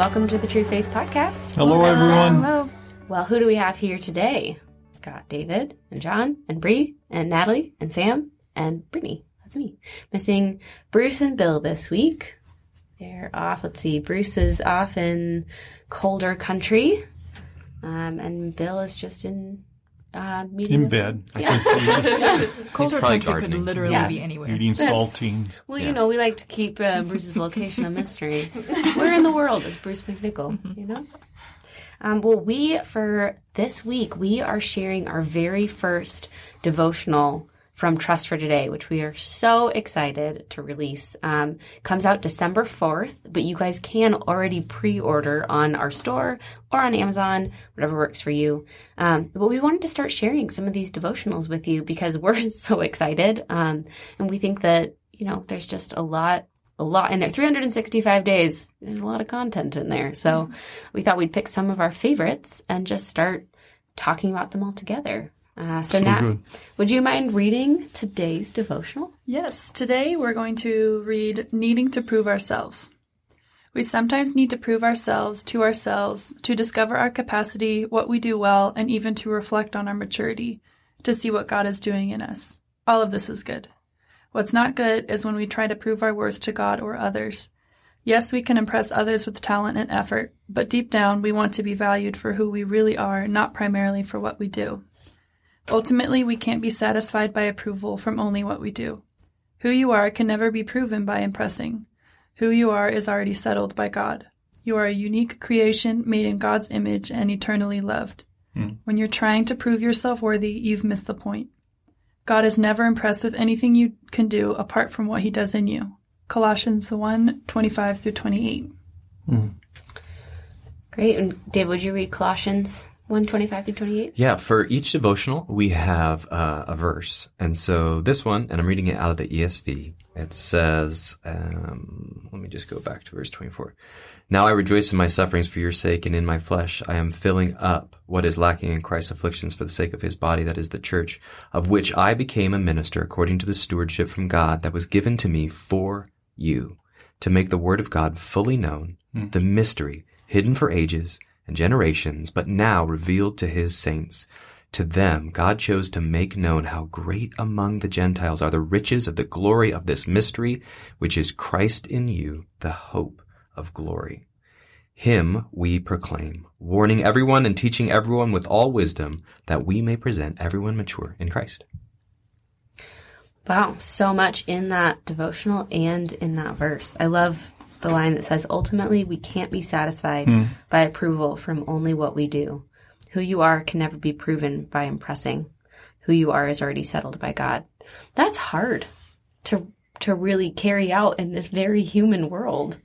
Welcome to the True Face Podcast. Hello, everyone. Hello. Well, who do we have here today? Got David and John and Bree and Natalie and Sam and Brittany. That's me. Missing Bruce and Bill this week. They're off. Let's see. Bruce is off in colder country, um, and Bill is just in uh, meeting In bed. some- I think he's Colder probably country could literally Yeah. be anywhere. eating That's- saltines. Well, Yeah. you know, we like to keep uh, Bruce's location a mystery. Where in the world is Bruce McNicol? You know. Um, well, we for this week we are sharing our very first devotional from Trust for Today, which we are so excited to release. Um, comes out December fourth, but you guys can already pre-order on our store or on Amazon, whatever works for you. Um, but we wanted to start sharing some of these devotionals with you because we're so excited, um, and we think that you know there's just a lot a lot in there. 365 days. There's a lot of content in there. So we thought we'd pick some of our favorites and just start talking about them all together uh, so, So Nat, good. would you mind reading today's devotional Yes, today we're going to read Needing to Prove Ourselves. We sometimes need to prove ourselves to ourselves, to discover our capacity, what we do well, and even to reflect on our maturity, to see what God is doing in us. All of this is good. What's not good is when we try to prove our worth to God or others. Yes, we can impress others with talent and effort, but deep down we want to be valued for who we really are, not primarily for what we do. Ultimately, we can't be satisfied by approval from only what we do. Who you are can never be proven by impressing. Who you are is already settled by God. You are a unique creation made in God's image and eternally loved. Hmm. When you're trying to prove yourself worthy, you've missed the point. God is never impressed with anything you can do apart from what he does in you. Colossians 1 25 through 28. Hmm. great and dave would you read colossians 125 through 28 Yeah, for each devotional, we have uh, a verse. And so this one, and I'm reading it out of the ESV, it says, um, let me just go back to verse 24. Now I rejoice in my sufferings for your sake, and in my flesh I am filling up what is lacking in Christ's afflictions for the sake of his body, that is the church, of which I became a minister according to the stewardship from God that was given to me for you, to make the word of God fully known, the mystery hidden for ages and generations, but now revealed to his saints. To them, God chose to make known how great among the Gentiles are the riches of the glory of this mystery, which is Christ in you, the hope of glory. Him we proclaim, warning everyone and teaching everyone with all wisdom, that we may present everyone mature in Christ. Wow, so much in that devotional and in that verse. I love the line that says, ultimately, we can't be satisfied by approval from only what we do. Who you are can never be proven by impressing. Who you are is already settled by God. That's hard to to really carry out in this very human world.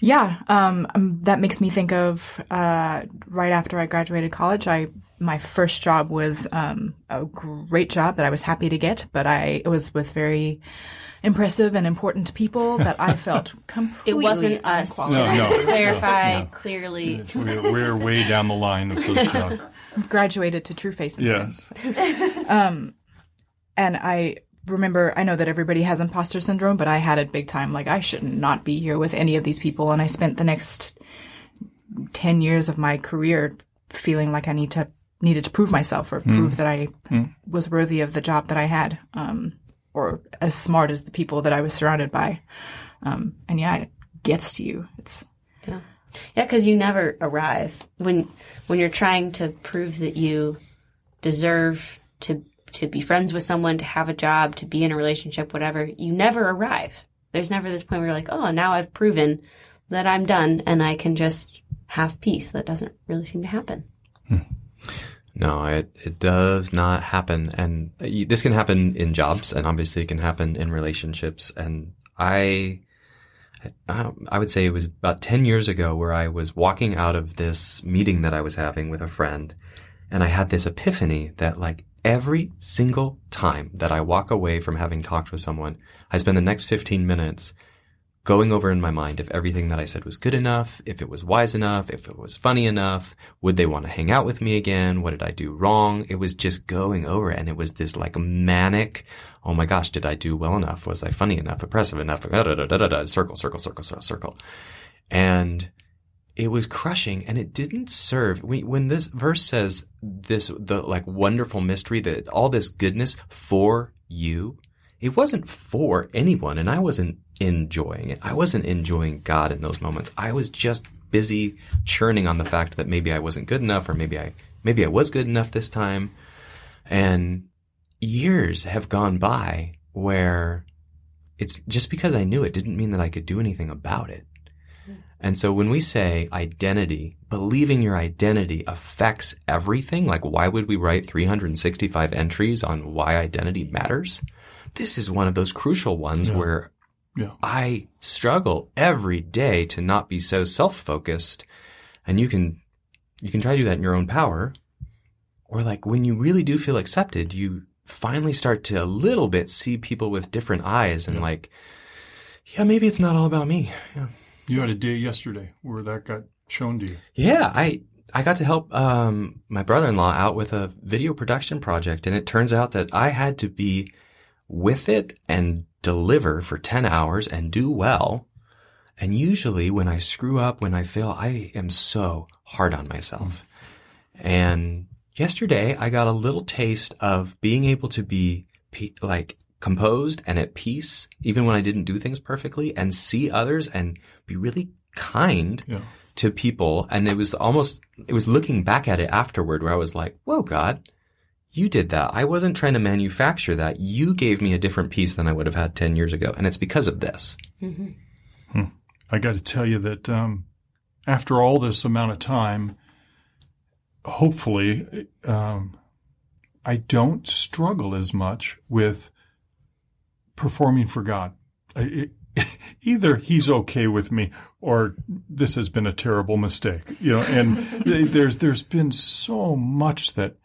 Yeah, um, um, that makes me think of uh, right after I graduated college. I my first job was um, a great job that I was happy to get, but I it was with very impressive and important people that I felt It wasn't us. Just No, to no, clarify no. clearly. We're, we're way down the line of those jobs. Graduated to True Face instead. Yes. And I remember, I know that everybody has imposter syndrome, but I had it big time. Like, I should not be here with any of these people. And I spent the next 10 years of my career feeling like I need to, needed to prove myself or prove that I was worthy of the job that I had, um, or as smart as the people that I was surrounded by. Um, and yeah, it gets to you. It's, Yeah, yeah, because you never arrive when when you're trying to prove that you deserve to to be friends with someone, to have a job, to be in a relationship, whatever. You never arrive. There's never this point where you're like, oh, now I've proven that I'm done and I can just have peace. That doesn't really seem to happen. No, it, it does not happen. And this can happen in jobs and obviously it can happen in relationships. And I, I I would say it was about 10 years ago where I was walking out of this meeting that I was having with a friend and I had this epiphany that like every single time that I walk away from having talked with someone, I spend the next 15 minutes going over in my mind if everything that I said was good enough, if it was wise enough, if it was funny enough, would they want to hang out with me again? What did I do wrong? It was just going over. And it was this like manic, oh my gosh, did I do well enough? Was I funny enough, impressive enough? Da, da, da, da, da, circle, circle, circle, circle, circle. And it was crushing and it didn't serve when this verse says this the like wonderful mystery that all this goodness for you it wasn't for anyone and i wasn't enjoying it. I wasn't enjoying god in those moments. I was just busy churning on the fact that maybe i wasn't good enough or maybe i maybe i was good enough this time. And years have gone by where it's just because i knew it didn't mean that i could do anything about it. And so when we say identity, believing your identity affects everything, like why would we write 365 entries on why identity matters? This is one of those crucial ones where Yeah. I struggle every day to not be so self-focused. And you can, you can try to do that in your own power. Or like when you really do feel accepted, you finally start to a little bit see people with different eyes and like, yeah, maybe it's not all about me. Yeah. You had a day yesterday where that got shown to you. Yeah, I I got to help um, my brother-in-law out with a video production project, and it turns out that I had to be with it and deliver for ten hours and do well. And usually, when I screw up, when I fail, I am so hard on myself. And yesterday, I got a little taste of being able to be pe- like composed and at peace, even when I didn't do things perfectly, and see others and be really kind Yeah. to people. And it was almost, it was looking back at it afterward where I was like, whoa, God, you did that. I wasn't trying to manufacture that. You gave me a different peace than I would have had 10 years ago. And it's because of this. I got to tell you that um, after all this amount of time, hopefully, um, I don't struggle as much with performing for God. I, it, either He's okay with me, or this has been a terrible mistake. You know, and there's there's been so much that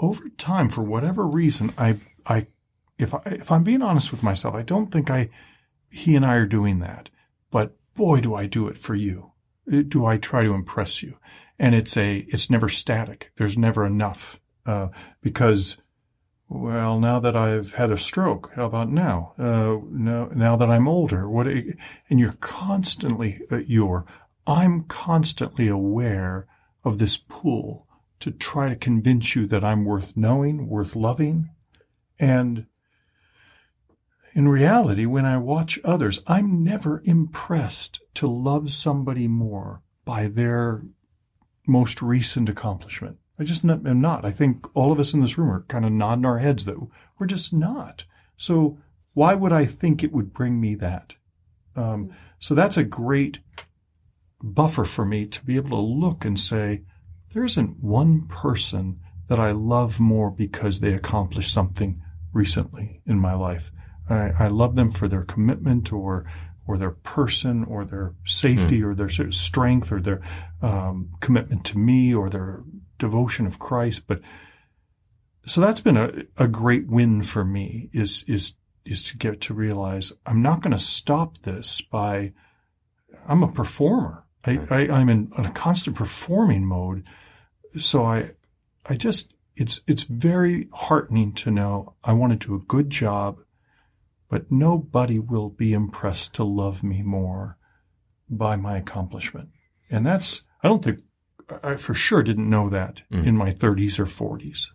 over time, for whatever reason, I I if I if I'm being honest with myself, I don't think I he and I are doing that. But boy, do I do it for you. Do I try to impress you? And it's a, it's never static. There's never enough, uh, because, well, now that I've had a stroke, how about now? Uh, now, now that I'm older, what, and you're constantly, uh, you're, I'm constantly aware of this pull to try to convince you that I'm worth knowing, worth loving. And in reality, when I watch others, I'm never impressed to love somebody more by their most recent accomplishment. I just am not. I think all of us in this room are kind of nodding our heads that we're just not. So why would I think it would bring me that? Um, so that's a great buffer for me to be able to look and say, there isn't one person that I love more because they accomplished something recently in my life. I, I love them for their commitment or or their person or their safety or their strength or their um, commitment to me or their devotion of Christ. But so that's been a, a great win for me is is is to get to realize I'm not going to stop this by I'm a performer. I, I, I'm in, in a constant performing mode. So I I just it's it's very heartening to know I want to do a good job but nobody will be impressed to love me more by my accomplishment. And that's, I don't think, I for sure didn't know that in my 30s or 40s.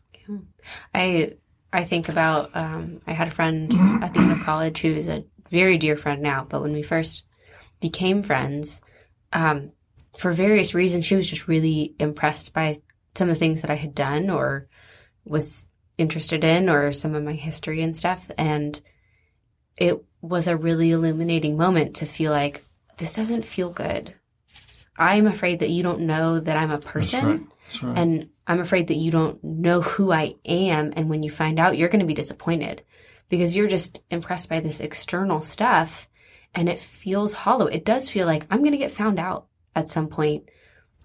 I I think about um, I had a friend at the end of college who is a very dear friend now, but when we first became friends, um, for various reasons, she was just really impressed by some of the things that I had done or was interested in, or some of my history and stuff, and it was a really illuminating moment to feel like this doesn't feel good. I'm afraid that you don't know that I'm a person. right. That's right. And I'm afraid that you don't know who I am. And when you find out, you're going to be disappointed because you're just impressed by this external stuff and it feels hollow. It does feel like I'm going to get found out at some point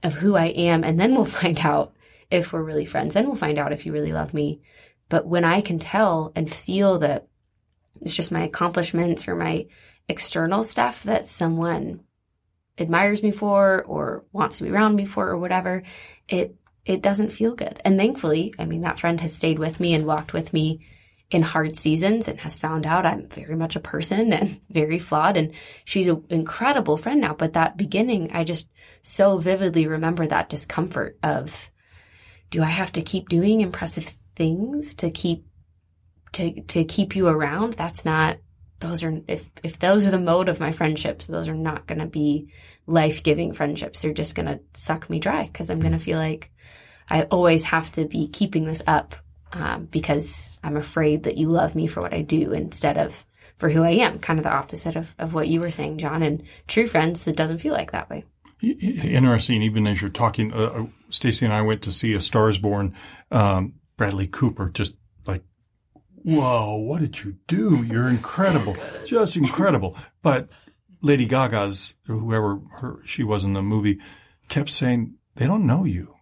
of who I am. And then we'll find out if we're really friends. Then we'll find out if you really love me. But when I can tell and feel that it's just my accomplishments or my external stuff that someone admires me for or wants to be around me for or whatever, it it doesn't feel good. And thankfully, I mean that friend has stayed with me and walked with me in hard seasons and has found out I'm very much a person and very flawed. And she's an incredible friend now. But that beginning, I just so vividly remember that discomfort of, do I have to keep doing impressive things to keep, to, to keep you around? That's not, those are, if, if those are the mode of my friendships, those are not going to be life giving friendships. They're just going to suck me dry because I'm going to feel like I always have to be keeping this up um, because I'm afraid that you love me for what I do instead of for who I am. Kind of the opposite of, of what you were saying, John. And true friends, that doesn't feel like that way. Interesting. Even as you're talking, uh, uh Stacy and I went to see A Stars Born. Um, Bradley Cooper, just like, whoa, what did you do? You're incredible, so just incredible. But Lady Gaga's, whoever her, she was in the movie, kept saying they don't know you.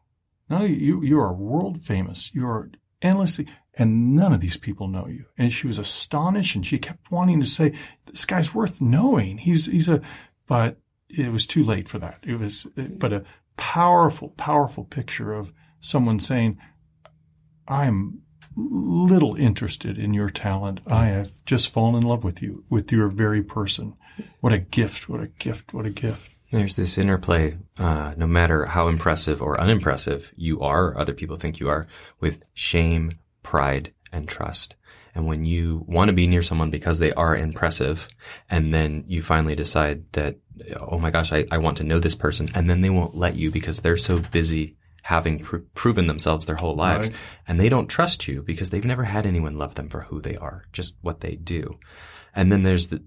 No, you you are world famous. You are endlessly, and none of these people know you. And she was astonished and she kept wanting to say, this guy's worth knowing. He's, he's a, but it was too late for that. It was, but a powerful, powerful picture of someone saying, I'm little interested in your talent. I have just fallen in love with you, with your very person. What a gift. What a gift. What a gift. There's this interplay, uh, no matter how impressive or unimpressive you are, other people think you are, with shame, pride, and trust. And when you want to be near someone because they are impressive, and then you finally decide that, oh my gosh, I, I want to know this person, and then they won't let you because they're so busy having pr- proven themselves their whole lives, right. and they don't trust you because they've never had anyone love them for who they are, just what they do. And then there's the,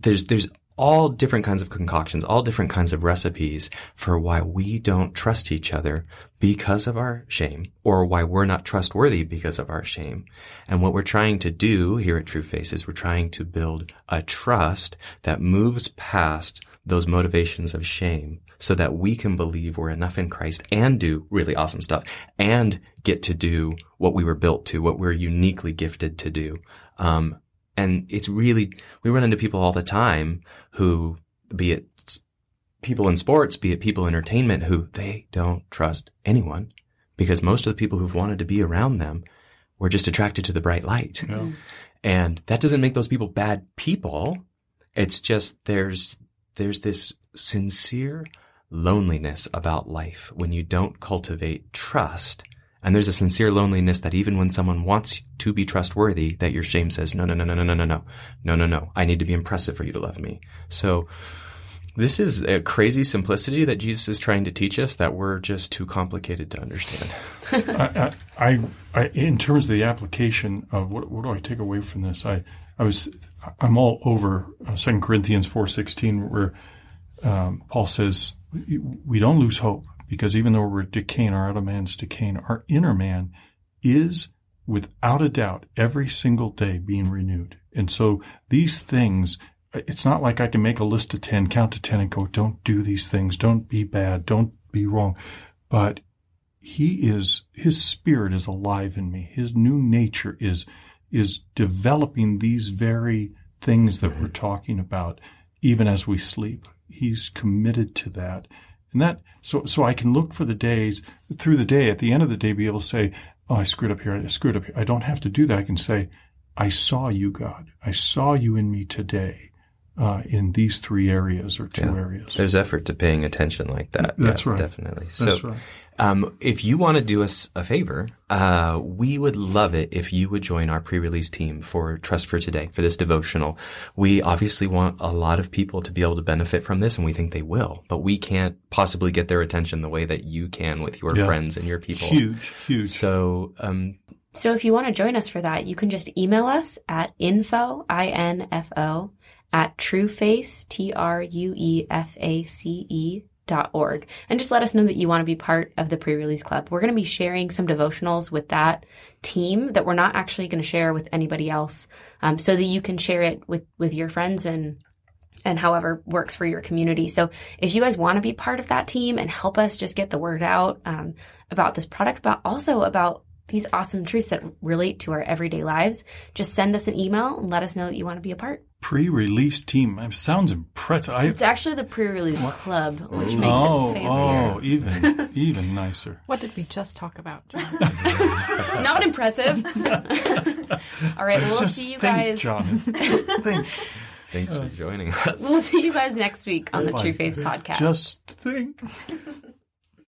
there's, there's all different kinds of concoctions, all different kinds of recipes for why we don't trust each other because of our shame or why we're not trustworthy because of our shame. And what we're trying to do here at True Face is we're trying to build a trust that moves past those motivations of shame so that we can believe we're enough in Christ and do really awesome stuff and get to do what we were built to, what we're uniquely gifted to do. Um, and it's really, we run into people all the time who, be it people in sports, be it people in entertainment, who they don't trust anyone because most of the people who've wanted to be around them were just attracted to the bright light. Yeah. And that doesn't make those people bad people. It's just there's, there's this sincere loneliness about life when you don't cultivate trust and there's a sincere loneliness that even when someone wants to be trustworthy, that your shame says, no, no, no, no, no, no, no, no, no, no, no. I need to be impressive for you to love me. So this is a crazy simplicity that Jesus is trying to teach us that we're just too complicated to understand. I, I, I, in terms of the application of what, what do I take away from this? I, I was, I'm all over uh, Second Corinthians four sixteen, where um, Paul says we don't lose hope because even though we're decaying, our outer man's decaying, our inner man is without a doubt every single day being renewed. And so these things, it's not like I can make a list of 10, count to 10 and go, don't do these things. Don't be bad. Don't be wrong. But he is, his spirit is alive in me. His new nature is, is developing these very things that we're talking about, even as we sleep. He's committed to that. And that, so, so I can look for the days through the day, at the end of the day, be able to say, Oh, I screwed up here. I screwed up here. I don't have to do that. I can say, I saw you, God. I saw you in me today. Uh, in these three areas or two yeah. areas. There's effort to paying attention like that. That's yeah, right. Definitely. That's so, right. Um, if you want to do us a favor, uh, we would love it if you would join our pre-release team for Trust for Today, for this devotional. We obviously want a lot of people to be able to benefit from this, and we think they will, but we can't possibly get their attention the way that you can with your yeah. friends and your people. Huge, huge. So, um, so if you want to join us for that, you can just email us at info, I-N-F-O, at trueface, T-R-U-E-F-A-C-E dot org and just let us know that you want to be part of the pre-release club. We're going to be sharing some devotionals with that team that we're not actually going to share with anybody else, um, so that you can share it with with your friends and and however works for your community. So if you guys want to be part of that team and help us just get the word out um, about this product, but also about these awesome truths that relate to our everyday lives, just send us an email and let us know that you want to be a part. Pre-release team. It sounds impressive. I, It's actually the pre-release club, which mm. makes oh, it fancier. oh, even even nicer. What did we just talk about, John? It's not impressive. All right, well, we'll Just see you think, guys. John. Just think. Thanks for joining us. We'll see you guys next week on the True Face podcast. Just think.